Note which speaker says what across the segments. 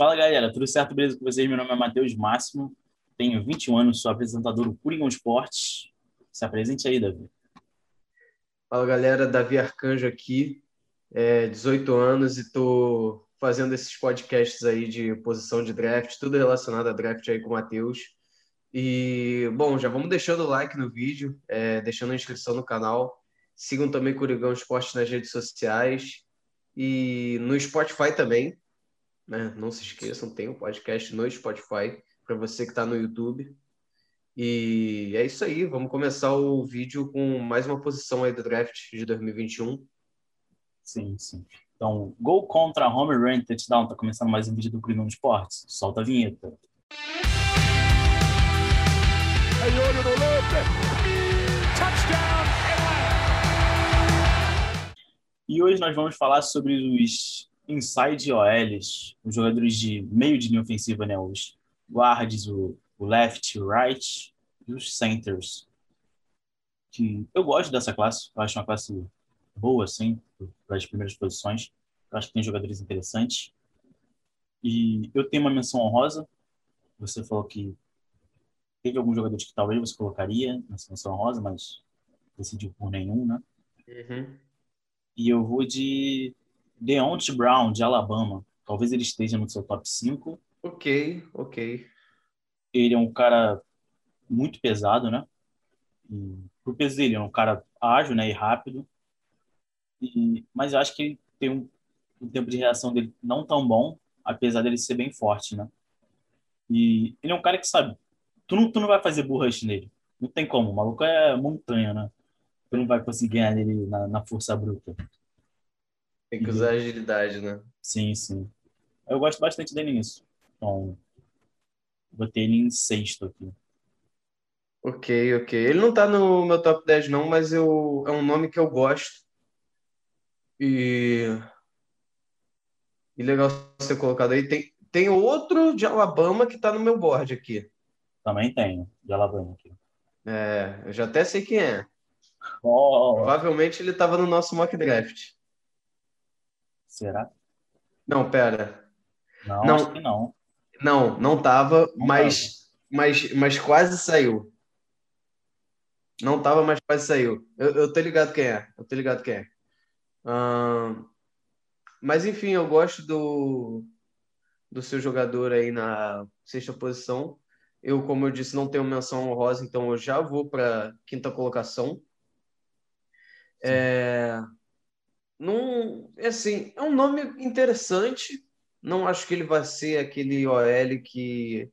Speaker 1: Fala galera, tudo certo? Beleza com vocês? Meu nome é Matheus Máximo, tenho 21 anos, sou apresentador do Coringão Esportes. Se apresente aí, Davi.
Speaker 2: Fala galera, Davi Arcanjo aqui, é, 18 anos e estou fazendo esses podcasts aí de posição de draft, tudo relacionado a draft aí com o Matheus. E, bom, já vamos deixando o like no vídeo, é, deixando a inscrição no canal. Sigam também Coringão Esportes nas redes sociais e no Spotify também. Né? Não se esqueçam, tem um podcast no Spotify para você que está no YouTube. E é isso aí, vamos começar o vídeo com mais uma posição aí do draft de 2021.
Speaker 1: Sim, sim. Então, gol contra home run touchdown. Tá começando mais um vídeo do Coringão Esportes. Solta a vinheta. E hoje nós vamos falar sobre os inside OLs, os jogadores de meio de linha ofensiva, né? Os guards, o, o left, o right e os centers. Que eu gosto dessa classe, eu acho uma classe boa, assim, para as primeiras posições. Eu acho que tem jogadores interessantes. E eu tenho uma menção honrosa. Você falou que teve alguns jogadores que talvez você colocaria nessa menção honrosa, mas decidiu por nenhum, né?
Speaker 2: Uhum.
Speaker 1: E eu vou de Deontay Brown, de Alabama. Talvez ele esteja no seu top 5.
Speaker 2: Ok, ok.
Speaker 1: Ele é um cara muito pesado, né? E, pro peso dele, é um cara ágil né, e rápido. E, mas eu acho que ele tem um, um tempo de reação dele não tão bom, apesar dele ser bem forte, né? E ele é um cara que sabe, tu não, tu não vai fazer bull rush nele. Não tem como, o maluco é montanha, né? Tu não vai conseguir ganhar nele na, na força bruta.
Speaker 2: Tem que usar agilidade, né?
Speaker 1: Sim, sim. Eu gosto bastante dele nisso. Então, botei ele em sexto aqui.
Speaker 2: Ok, ok. Ele não tá no meu top 10, não, mas eu, é um nome que eu gosto. E. E legal ter colocado aí. Tem, tem outro de Alabama que tá no meu board aqui.
Speaker 1: Também tenho, de Alabama aqui.
Speaker 2: É, eu já até sei quem é.
Speaker 1: Oh.
Speaker 2: Provavelmente ele tava no nosso mock draft.
Speaker 1: Será?
Speaker 2: Não, pera.
Speaker 1: Não, não acho que não.
Speaker 2: Não, não tava, não mas, mas, mas quase saiu. Não tava, mas quase saiu. Eu, eu tô ligado quem é. Eu tô ligado quem é. Uh, mas enfim, eu gosto do, do seu jogador aí na sexta posição. Eu, como eu disse, não tenho menção honrosa, então eu já vou para quinta colocação. É, não, é assim, é um nome interessante. Não acho que ele vai ser aquele OL que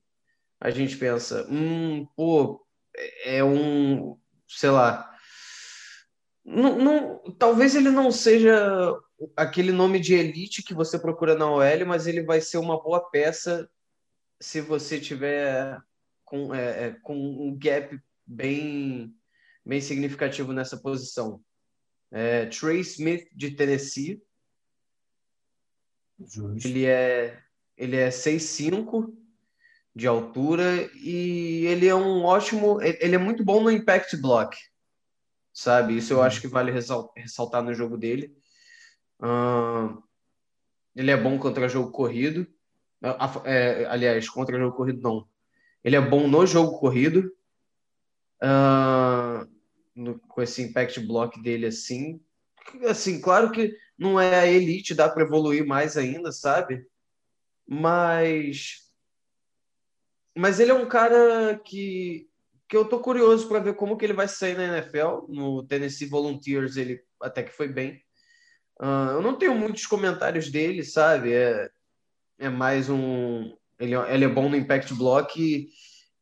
Speaker 2: a gente pensa, hum, pô, é um, sei lá. Não, não, talvez ele não seja aquele nome de elite que você procura na OL, mas ele vai ser uma boa peça se você tiver com, é, é com um gap bem, bem significativo nessa posição é, Trey Smith de Tennessee.
Speaker 1: Justo.
Speaker 2: Ele é ele é 6'5 de altura e ele é um ótimo, ele é muito bom no impact block, sabe? Isso eu acho que vale ressaltar no jogo dele. Uh, ele é bom contra jogo corrido. É, aliás, contra jogo corrido não. Ele é bom no jogo corrido. Uh, no, com esse impact block dele assim. Assim, claro que não é a elite, dá para evoluir mais ainda, sabe? Mas mas ele é um cara que que eu tô curioso para ver como que ele vai sair na NFL. No Tennessee Volunteers ele até que foi bem. Uh, eu não tenho muitos comentários dele, sabe? É, é mais um. Ele, ele é bom no impact block e,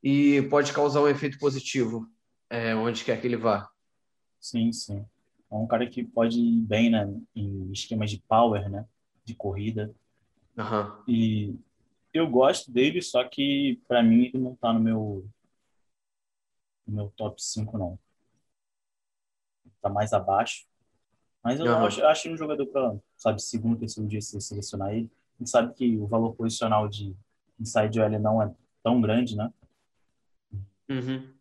Speaker 2: e pode causar um efeito positivo é, onde quer que ele vá.
Speaker 1: Sim, sim. É um cara que pode ir bem né, em esquemas de power, né? De corrida.
Speaker 2: Uhum.
Speaker 1: E eu gosto dele, só que para mim ele não tá no meu, no meu top 5, não. Tá mais abaixo. Mas eu, uhum. acho, eu acho um jogador para, sabe, segundo, terceiro dia se selecionar ele. A gente sabe que o valor posicional de inside OL não é tão grande, né?
Speaker 2: Uhum.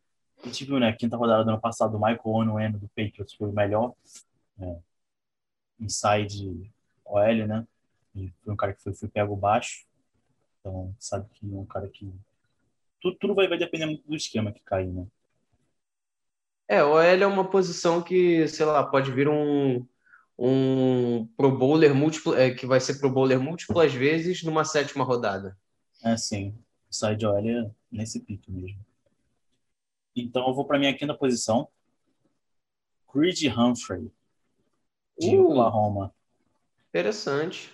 Speaker 1: A gente viu, né, quinta rodada do ano passado, o Michael Onwenu do Patriots foi o melhor é, inside OL, né? E foi um cara que foi, foi pego baixo. Então, sabe que é um cara que. Tudo, tudo vai, vai depender muito do esquema que cair, né?
Speaker 2: É, o OL é uma posição que, sei lá, pode vir um, um pro bowler múltiplo, é, que vai ser pro bowler múltiplas vezes numa sétima rodada.
Speaker 1: É, sim. Side OL é nesse pique mesmo. Então eu vou para minha quinta posição. Creed Humphrey, de
Speaker 2: Uh.
Speaker 1: Oklahoma.
Speaker 2: Interessante.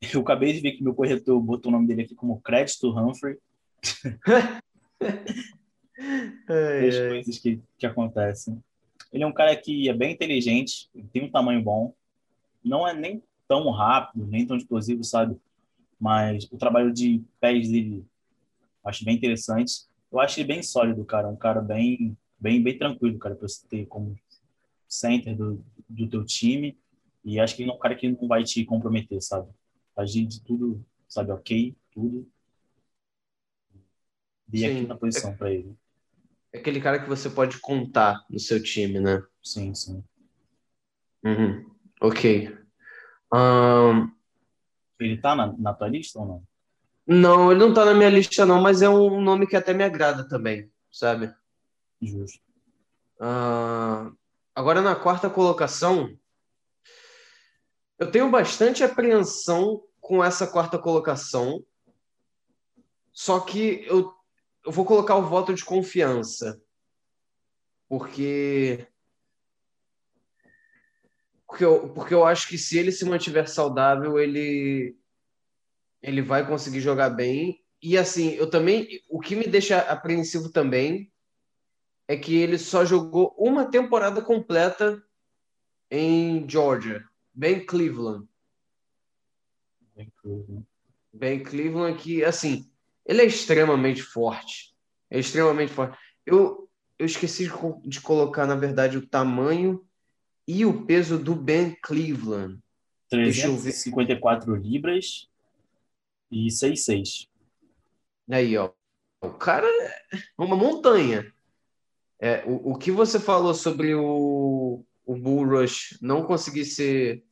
Speaker 1: Eu acabei de ver que meu corretor botou o nome dele aqui como Crédito Humphrey. As coisas que, que acontecem. Ele é um cara que é bem inteligente, tem um tamanho bom, não é nem tão rápido, nem tão explosivo, sabe? Mas o trabalho de pés dele acho bem interessante. Eu acho ele bem sólido, cara, um cara bem, bem, bem tranquilo, cara, para você ter como center do, do teu time. E acho que ele é um cara que não vai te comprometer, sabe? Agir de tudo, sabe, ok, tudo. Dei a
Speaker 2: Sim.
Speaker 1: quinta posição para ele.
Speaker 2: É aquele cara que você pode contar no seu time, né?
Speaker 1: Sim, sim.
Speaker 2: Uhum. Ok. Ahn,
Speaker 1: Ele tá na, na tua lista ou não?
Speaker 2: Não, ele não tá na minha lista, não, mas é um nome que até me agrada também, sabe?
Speaker 1: Justo.
Speaker 2: Ah, agora na quarta colocação, eu tenho bastante apreensão com essa quarta colocação, só que eu, eu vou colocar o voto de confiança, porque porque eu, porque eu acho que se ele se mantiver saudável, ele ele vai conseguir jogar bem. E assim, eu também, o que me deixa apreensivo também é que ele só jogou uma temporada completa em Georgia, bem Cleveland.
Speaker 1: Bem né?
Speaker 2: Bem Cleveland que, assim, ele é extremamente forte. É extremamente forte. Eu, eu esqueci de, de colocar, na verdade, o tamanho e o peso do Ben Cleveland. Deixa eu ver.
Speaker 1: 354 libras e 6,6.
Speaker 2: Aí, ó. O cara é uma montanha. É, o, o que você falou sobre o, o Bull Rush não conseguir ser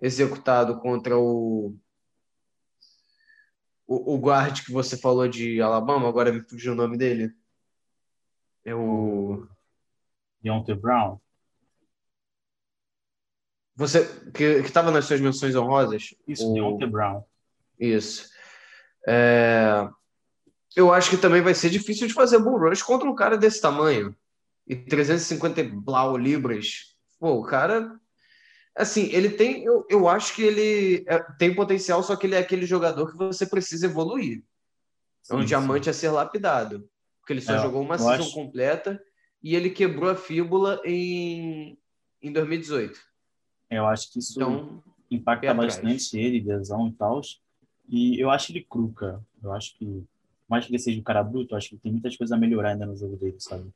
Speaker 2: executado contra o, o, o guard que você falou de Alabama, agora me fugiu o nome dele. É o.
Speaker 1: Deontay Brown.
Speaker 2: Você que estava nas suas menções honrosas?
Speaker 1: Isso,
Speaker 2: O-
Speaker 1: Deontay Brown.
Speaker 2: Isso. É, Eu acho que também vai ser difícil de fazer bull rush contra um cara desse tamanho. E 350 blau libras. Pô, o cara. Assim, ele tem. Eu, eu acho que ele é- tem potencial, só que ele é aquele jogador que você precisa evoluir. É um
Speaker 1: Sim,
Speaker 2: diamante a ser lapidado. Porque ele só
Speaker 1: É,
Speaker 2: jogou uma season
Speaker 1: acho-
Speaker 2: completa e ele quebrou a fíbula em, em 2018.
Speaker 1: sim. Eu acho que isso
Speaker 2: Então,
Speaker 1: impacta bastante ele, lesão e tal. E eu acho ele cru, cara. Eu acho que, por mais que ele seja um cara bruto, eu acho que tem muitas coisas a melhorar ainda no jogo dele, sabe?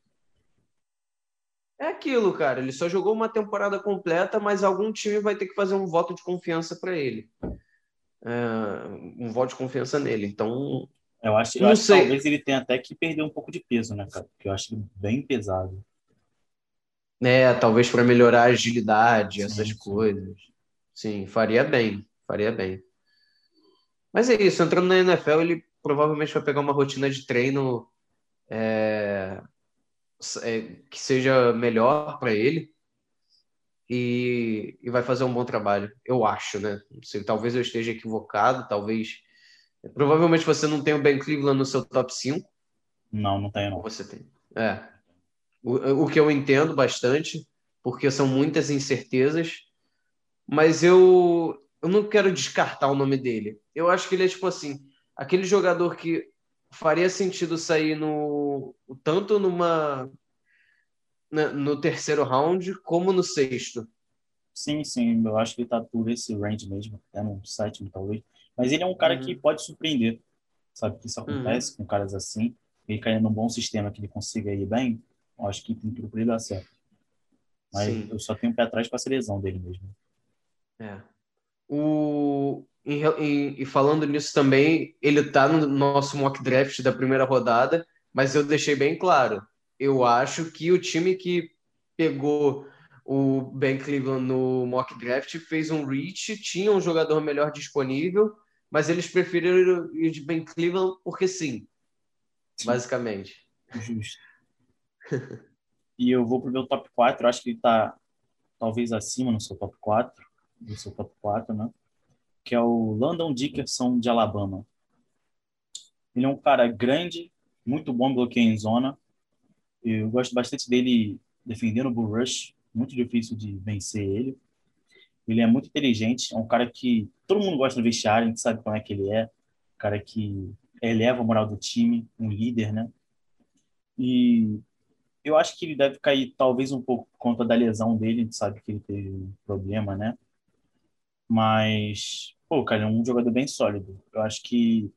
Speaker 2: É aquilo, cara. Ele só jogou uma temporada completa, mas algum time vai ter que fazer um voto de confiança para ele. É, um voto de confiança nele. Então,
Speaker 1: Eu acho, eu acho que talvez ele tenha até que perder um pouco de peso, né, cara? Porque eu acho ele bem pesado.
Speaker 2: né, talvez para melhorar a agilidade,
Speaker 1: Sim,
Speaker 2: essas
Speaker 1: sim.
Speaker 2: coisas. Sim, faria bem. Faria bem. Mas é isso. Entrando na NFL, ele provavelmente vai pegar uma rotina de treino é, é, que seja melhor para ele. E, e vai fazer um bom trabalho, eu acho, né? Sei, talvez eu esteja equivocado, talvez. Provavelmente você não tem o Ben Cleveland no seu top 5,
Speaker 1: Não, não
Speaker 2: ou
Speaker 1: não.
Speaker 2: você tem? É. O, o que eu entendo bastante, porque são muitas incertezas, mas eu, eu não quero descartar o nome dele. Eu acho que ele é tipo assim, aquele jogador que faria sentido sair no tanto numa na- no terceiro round como no sexto.
Speaker 1: Sim, sim, eu acho que ele tá por esse range mesmo, até no sétimo, talvez. Mas ele é um cara
Speaker 2: Uhum.
Speaker 1: que pode surpreender, sabe? Que isso acontece com caras assim. Ele caindo num bom sistema que ele consiga ir bem, eu acho que tem tudo pra ele dar certo. Mas
Speaker 2: Sim.
Speaker 1: eu só tenho um pé atrás com essa lesão dele mesmo.
Speaker 2: É. O, re- em- e falando nisso também, ele tá no nosso mock draft da primeira rodada, mas eu deixei bem claro. Eu acho que o time que pegou o Ben Cleveland no mock draft fez um reach, tinha um jogador melhor disponível mas eles preferiram ir de Ben Cleveland porque sim, sim. basicamente.
Speaker 1: Justo. e eu vou pro meu top 4, acho que ele tá talvez acima no seu top 4, do seu top 4, né? Que é o Landon Dickerson de Alabama. Ele é um cara grande, muito bom bloqueio em zona. Eu gosto bastante dele defendendo o Bull Rush, muito difícil de vencer ele. Ele é muito inteligente, é um cara que todo mundo gosta do vestiário, a gente sabe como é que ele é, um cara que eleva a moral do time, um líder, né? E eu acho que ele deve cair talvez um pouco por conta da lesão dele, a gente sabe que ele teve um problema, né? Mas, pô, cara, é um jogador bem sólido. Eu acho que,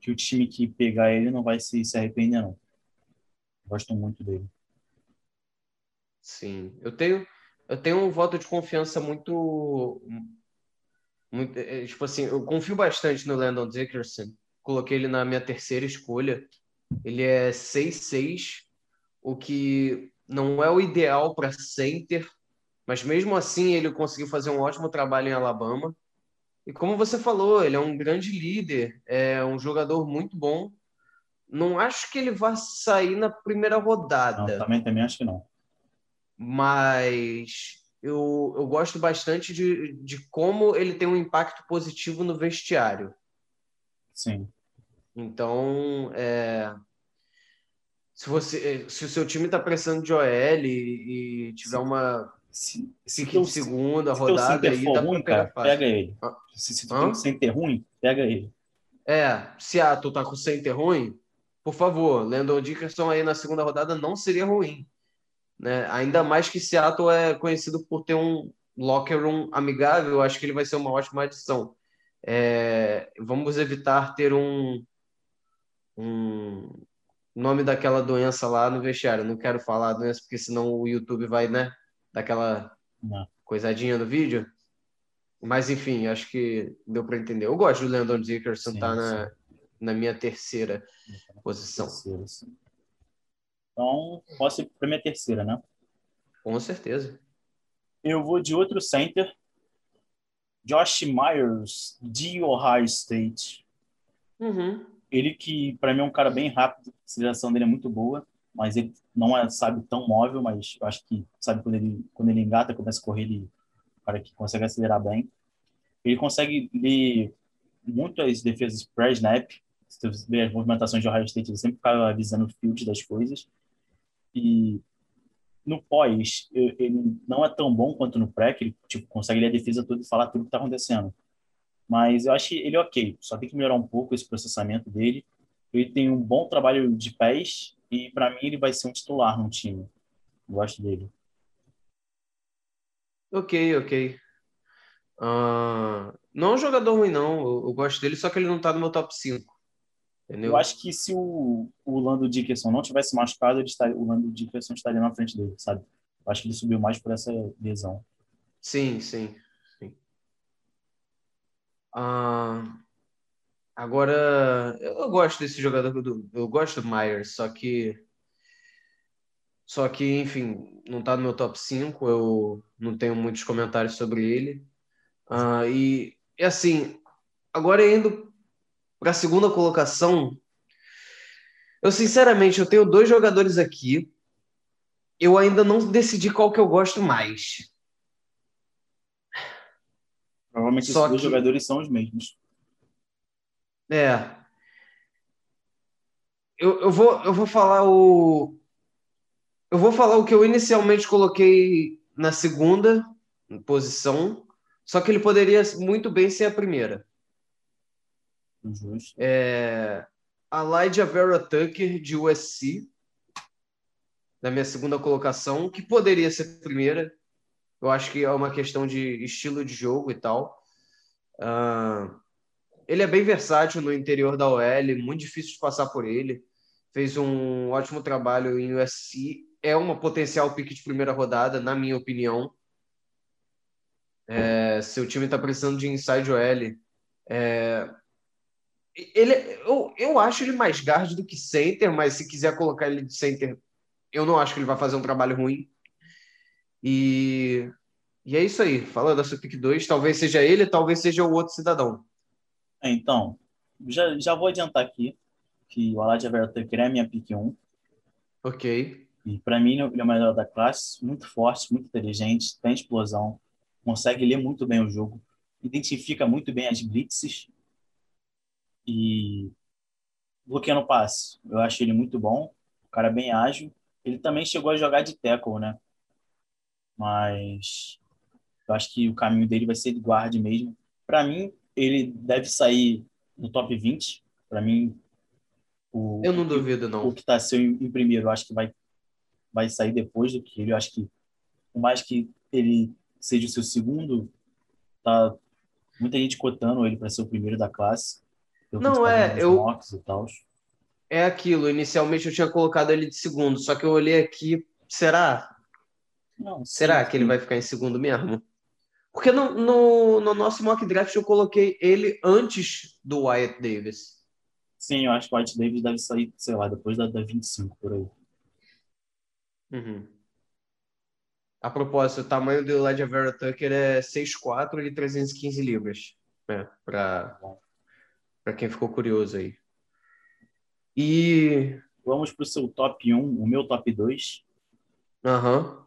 Speaker 1: que o time que pegar ele não vai se, se arrepender, não. Gosto muito dele.
Speaker 2: Sim, eu tenho, eu tenho um voto de confiança muito, muito, é, tipo assim, eu confio bastante no Landon Dickerson. Coloquei ele na minha terceira escolha. Ele é 6'6", o que não é o ideal para center, mas mesmo assim ele conseguiu fazer um ótimo trabalho em Alabama. E como você falou, ele é um grande líder, é um jogador muito bom. Não acho que ele vá sair na primeira rodada.
Speaker 1: Não, também, também acho que não.
Speaker 2: Mas eu, eu gosto bastante de, de como ele tem um impacto positivo no vestiário.
Speaker 1: Sim.
Speaker 2: Então, é, se você se o seu time está precisando de OL e, e tiver uma
Speaker 1: se,
Speaker 2: se que segunda rodada aí dá
Speaker 1: ruim, cara, pega ele. Ah. Se, se tu tem um center ruim, pega ele.
Speaker 2: É, se a tu tá com center ruim, por favor, Landon Dickerson aí na segunda rodada não seria ruim. Né? Ainda mais que Seattle é conhecido por ter um locker room amigável, acho que ele vai ser uma ótima adição. É, vamos evitar ter um, um nome daquela doença lá no vestiário. Não quero falar a doença, porque senão o YouTube vai, né? Daquela Não. coisadinha no vídeo. Mas, enfim, acho que deu para entender. Eu gosto do Landon Dickerson, sim, tá na, na minha terceira posição. Terceira,
Speaker 1: então, posso ir para minha terceira, né?
Speaker 2: Com certeza.
Speaker 1: Eu vou de outro center. Josh Myers, de Ohio State.
Speaker 2: Uhum.
Speaker 1: Ele que, para mim, é um cara bem rápido, a aceleração dele é muito boa, mas ele não é, sabe, tão móvel, mas eu acho que, sabe, quando ele, quando ele engata, começa a correr, ele é cara que consegue acelerar bem. Ele consegue ler muito as defesas pré-snap, se você ver as movimentações de Ohio State, ele sempre ficava avisando o field das coisas. E no pós, ele não é tão bom quanto no pré, que ele tipo, consegue ler a defesa toda e falar tudo que está acontecendo. Mas eu acho ele ok, só tem que melhorar um pouco esse processamento dele. Ele tem um bom trabalho de pés e, para mim, ele vai ser um titular no time. Eu gosto dele.
Speaker 2: Ok, ok. Uh, não é um jogador ruim, não. Eu, eu, gosto dele, só que ele não tá no meu top 5.
Speaker 1: Entendeu? Eu acho que se o, o Lando Dickerson não tivesse machucado, ele estaria, o Lando Dickerson estaria na frente dele, sabe? Eu acho que ele subiu mais por essa lesão.
Speaker 2: Sim, sim. Ah, agora, eu gosto desse jogador, do, eu gosto do Myers, só que. Só que, enfim, não está no meu top 5, eu não tenho muitos comentários sobre ele. Ah, e, e, assim, agora indo para a segunda colocação, eu sinceramente eu tenho dois jogadores aqui. Eu ainda não decidi qual que eu gosto mais.
Speaker 1: Provavelmente Só os que... jogadores são os mesmos.
Speaker 2: É. Eu, eu, vou, eu vou falar o. Eu vou falar o que eu inicialmente coloquei na segunda posição, só que ele poderia muito bem ser a primeira.
Speaker 1: Justo.
Speaker 2: É, a Lydia Vera Tucker, de USC, na minha segunda colocação, que poderia ser a primeira, eu acho que é uma questão de estilo de jogo e tal. Uh, ele é bem versátil no interior da OL, muito difícil de passar por ele. Fez um ótimo trabalho em USC. É uma potencial pique de primeira rodada, na minha opinião. É, seu time está precisando de inside OL. É, ele, eu, eu acho ele mais guard do que center, mas se quiser colocar ele de center, eu não acho que ele vai fazer um trabalho ruim. E, e é isso aí. Falando da Supic 2, talvez seja ele, talvez seja o outro cidadão.
Speaker 1: É, então, já, já vou adiantar aqui que o Aladia Vertucker é a minha pick 1.
Speaker 2: Ok.
Speaker 1: E para mim ele é o melhor da classe, muito forte, muito inteligente, tem explosão, consegue ler muito bem o jogo, identifica muito bem as blitzes e bloqueando passe. Eu acho ele muito bom, o cara é bem ágil. Ele também chegou a jogar de tackle, né? Mas eu acho que o caminho dele vai ser de guarde mesmo. Para mim, ele deve sair no top 20. Para mim,
Speaker 2: o, eu não duvido, não.
Speaker 1: O que está seu em, primeiro, eu acho que vai, vai sair depois do que ele. Eu acho que, por mais que ele seja o seu segundo, tá muita gente cotando ele para ser o primeiro da classe.
Speaker 2: Não, é, eu. É aquilo, inicialmente eu tinha colocado ele de segundo, só que eu olhei aqui, será? Não, será sim, que sim. ele vai ficar em segundo mesmo? Porque no, no, no, nosso mock draft eu coloquei ele antes do Wyatt Davis.
Speaker 1: Sim, eu acho que o Wyatt Davis deve sair, sei lá, depois da, da 25 por aí.
Speaker 2: Uhum. A propósito, o tamanho do Ledger Vera Tucker é 6'4 e 315 libras. Né? Para quem ficou curioso aí. E.
Speaker 1: Vamos para o seu top 1, o meu top 2.
Speaker 2: Aham. Uhum.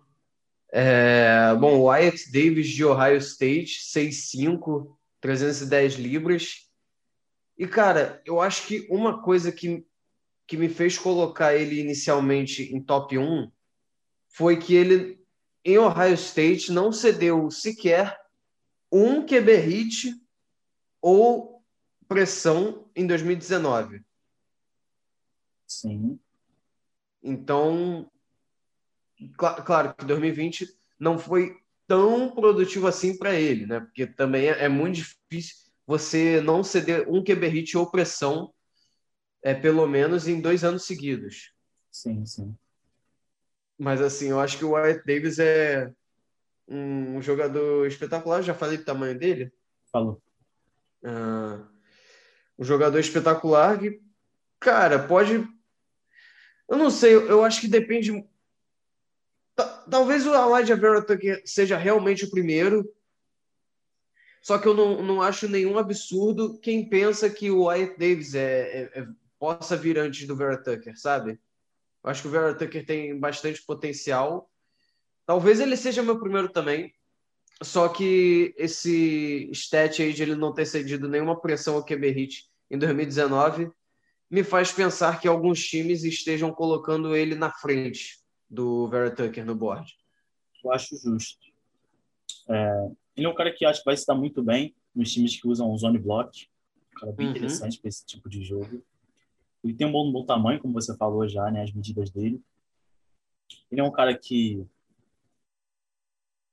Speaker 2: É, bom, Wyatt Davis de Ohio State, 6'5, 310 libras. E, cara, eu acho que uma coisa que, que me fez colocar ele inicialmente em top 1 foi que ele, em Ohio State, não cedeu sequer um QB hit ou pressão em 2019.
Speaker 1: Sim.
Speaker 2: Então, Cl claro que 2020 não foi tão produtivo assim para ele, né? Porque também é, é, muito difícil você não ceder um QB hit ou pressão, é, pelo menos em dois anos seguidos.
Speaker 1: Sim, sim.
Speaker 2: Mas assim, eu acho que o Wyatt Davis é um jogador espetacular. Já falei do tamanho dele?
Speaker 1: Falou.
Speaker 2: Ah, um jogador espetacular que, cara, pode. Eu não sei, eu acho que depende Talvez o Elijah Vera seja realmente o primeiro, só que eu não, não acho nenhum absurdo quem pensa que o Wyatt Davis é, é, é possa vir antes do Vera Tucker, sabe? Eu acho que o Vera Tucker tem bastante potencial. Talvez ele seja meu primeiro também, só que esse stat aí de ele não ter cedido nenhuma pressão ao QB hit em 2019 me faz pensar que alguns times estejam colocando ele na frente do Vera Tucker no board.
Speaker 1: Eu acho justo. É, ele é um cara que acho que vai se dar muito bem nos times que usam o zone block. Um cara bem uhum. interessante para esse tipo de jogo. Ele tem um bom, um bom tamanho, como você falou já, né? As medidas dele. Ele é um cara que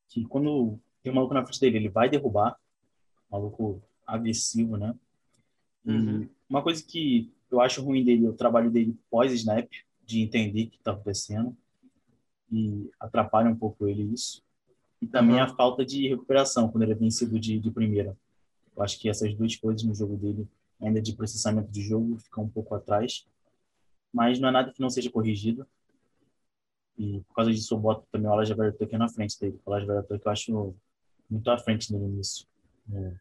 Speaker 1: que quando tem um maluco na frente dele, ele vai derrubar. maluco agressivo, né? Uhum. uma coisa que eu acho ruim dele, o trabalho dele pós-snap, de entender o que está acontecendo e atrapalha um pouco ele isso. E também a falta de recuperação quando ele é vencido de, de primeira. Eu acho que essas duas coisas no jogo dele, ainda de processamento de jogo, ficam um pouco atrás. Mas não é nada que não seja corrigido. E por causa disso, eu boto também o Elijah Vera aqui na frente dele. O Elijah Vera eu acho muito à frente dele nisso. No,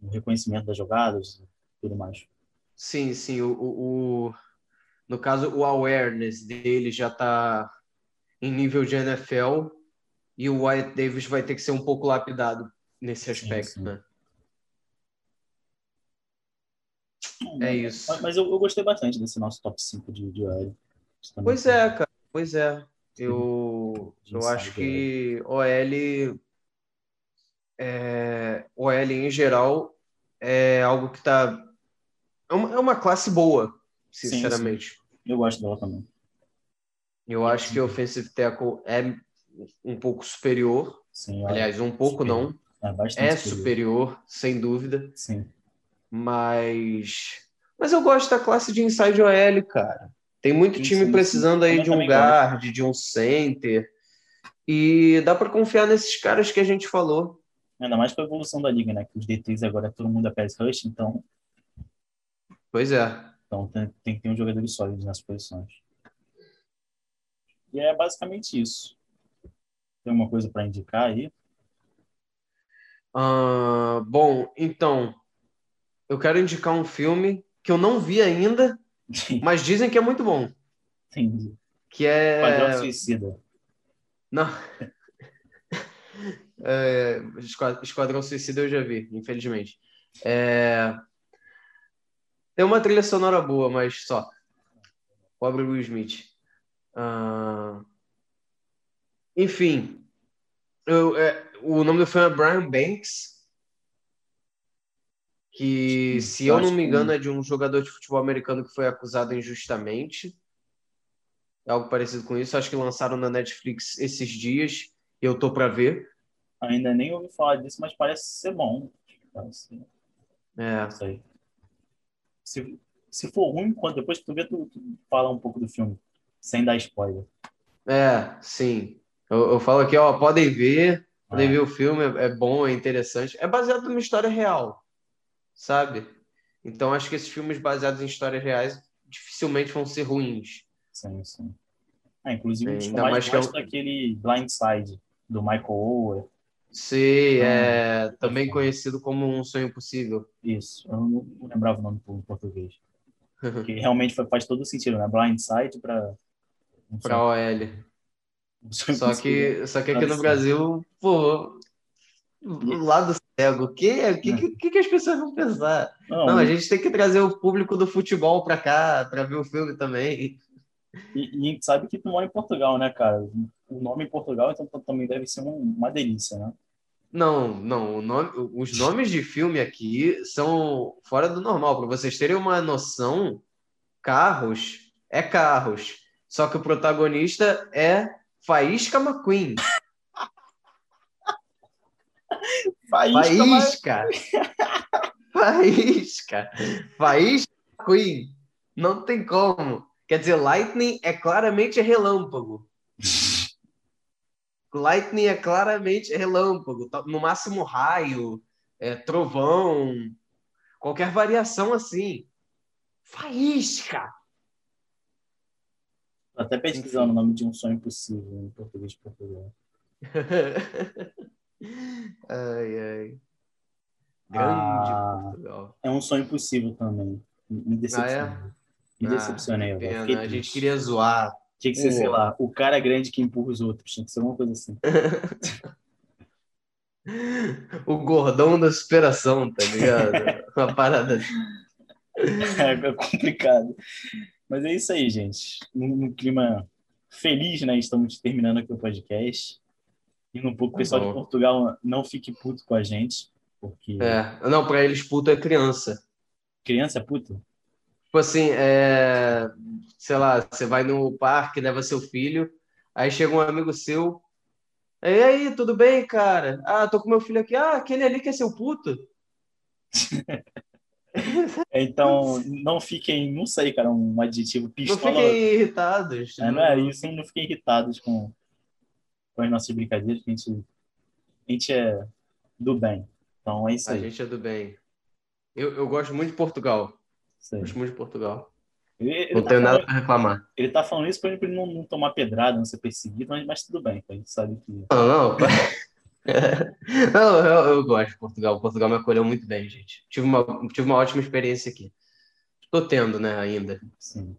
Speaker 1: no reconhecimento das jogadas e tudo mais.
Speaker 2: Sim, sim. O, o, o, no caso, o awareness dele já está em nível de NFL e o Wyatt Davis vai ter que ser um pouco lapidado nesse aspecto, sim, sim. né? É isso.
Speaker 1: Mas eu, eu, gostei bastante desse nosso top 5 de, de OL.
Speaker 2: Pois é, cara. Pois é. Eu, eu acho que OL, é, OL em geral é algo que tá. É uma, é uma classe boa, sinceramente. Sim, sim.
Speaker 1: Eu gosto dela também.
Speaker 2: Eu acho que o offensive tackle é um pouco superior. Sim, Aliás, um pouco superior. não. É, é superior. superior. sem dúvida.
Speaker 1: Sim.
Speaker 2: Mas. Mas eu gosto da classe de inside OL, cara. Tem muito sim, time sim, precisando sim. aí de um guard, gosto. de um center. E dá para confiar nesses caras que a gente falou.
Speaker 1: Ainda mais com a evolução da liga, né? Que os DTs agora todo mundo é pass rush, então.
Speaker 2: Pois é.
Speaker 1: Então tem, tem que ter um jogador sólido nas posições. E é basicamente isso. Tem alguma coisa para indicar aí?
Speaker 2: Uh, bom, então, eu quero indicar um filme que eu não vi ainda, mas dizem que é muito bom.
Speaker 1: Entendi.
Speaker 2: Que é.
Speaker 1: Padrão Suicida.
Speaker 2: Não. É, Esquadrão Suicida eu já vi, infelizmente. É... Tem uma trilha sonora boa, mas só. Pobre Will Smith. Uh... Enfim. Eu, é, o nome do filme é Brian Banks. Que, se eu, não me engano, é de um jogador de futebol americano que foi acusado injustamente. Algo parecido com isso. Acho que lançaram na Netflix esses dias. Eu tô para ver.
Speaker 1: Ainda nem ouvi falar disso, mas parece ser bom. Parece...
Speaker 2: É.
Speaker 1: Isso aí. Se, se for ruim, quando depois que tu vê, tu, tu fala um pouco do filme, sem dar spoiler.
Speaker 2: É, sim. Eu, eu falo aqui, ó, podem ver, podem é. ver o filme, é, é bom, é interessante. É baseado numa história real, sabe? Então acho que esses filmes baseados em histórias reais dificilmente vão ser ruins.
Speaker 1: Sim, sim. É, inclusive, o que mais, gosto é aquele Blindside, do Michael Ower.
Speaker 2: Sim, é ah, também conhecido como Um Sonho Impossível.
Speaker 1: Isso, eu não, não lembrava o nome em português. que realmente faz todo sentido, né? Blindside para
Speaker 2: para OL. Só que, só que aqui no Brasil, pô, lado cego, o que, o que, que, que, as pessoas vão pensar? Não, não, a gente tem que trazer o público do futebol para cá, para ver o filme também.
Speaker 1: E, e, a gente sabe que tu mora em Portugal, né, cara? O nome em Portugal então, também deve ser uma delícia, né?
Speaker 2: Não, não. Nome, os nomes de filme aqui são fora do normal. Para vocês terem uma noção, Carros é Carros. Só que o protagonista é Faísca McQueen. Faísca. Faísca. Faísca McQueen. Não tem como. Quer dizer, Lightning é claramente relâmpago. Lightning é claramente relâmpago, tá, no máximo raio, é, trovão, qualquer variação assim. Faísca!
Speaker 1: Até pesquisando o nome de um sonho impossível em português de Portugal.
Speaker 2: ai, ai. Grande ah, Portugal.
Speaker 1: É um sonho impossível tambme. Me decepcionei. Ah, é? Me ah, decepcionei. Ah,
Speaker 2: pena, a gente queria zoar.
Speaker 1: Tinha que ser, sei lá, o cara grande que empurra os outros. Tinha que ser alguma coisa assim.
Speaker 2: o gordão da superação, tá ligado? Uma parada.
Speaker 1: É complicado. Mas é isso aí, gente. Num, clima feliz, né? Estamos terminando aqui o podcast. E um pouco o pessoal de Portugal não fique puto com a gente. Porque...
Speaker 2: É, não, para eles puto é criança.
Speaker 1: Criança é puto?
Speaker 2: Tipo assim, é... sei lá, você vai no parque, leva seu filho, aí chega um amigo seu, e aí, tudo bem, cara? Ah, tô com meu filho aqui. Ah, aquele ali que é seu puto.
Speaker 1: então, não fiquem, não sei, cara, um adjetivo pistola.
Speaker 2: Não fiquem irritados.
Speaker 1: É, não é isso, não fiquem irritados com, com as nossas brincadeiras, que a gente, a gente é do bem. Então é isso aí.
Speaker 2: A gente é do bem. Eu, eu gosto muito de Portugal. Sei. Gosto muito de Portugal. Ele, ele não tá tenho falando, nada para reclamar.
Speaker 1: Ele tá falando isso para ele não, não, tomar pedrada, não ser perseguido, mas, mas tudo bem, a gente sabe que.
Speaker 2: Não, não. não eu, eu, gosto de Portugal. Portugal me acolheu muito bem, gente. Tive uma, tive uma ótima experiência aqui. Estou tendo, né, ainda.
Speaker 1: Sim.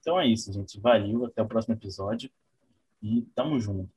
Speaker 1: Então é isso, gente. Valeu. Até o próximo episódio. E tamo junto.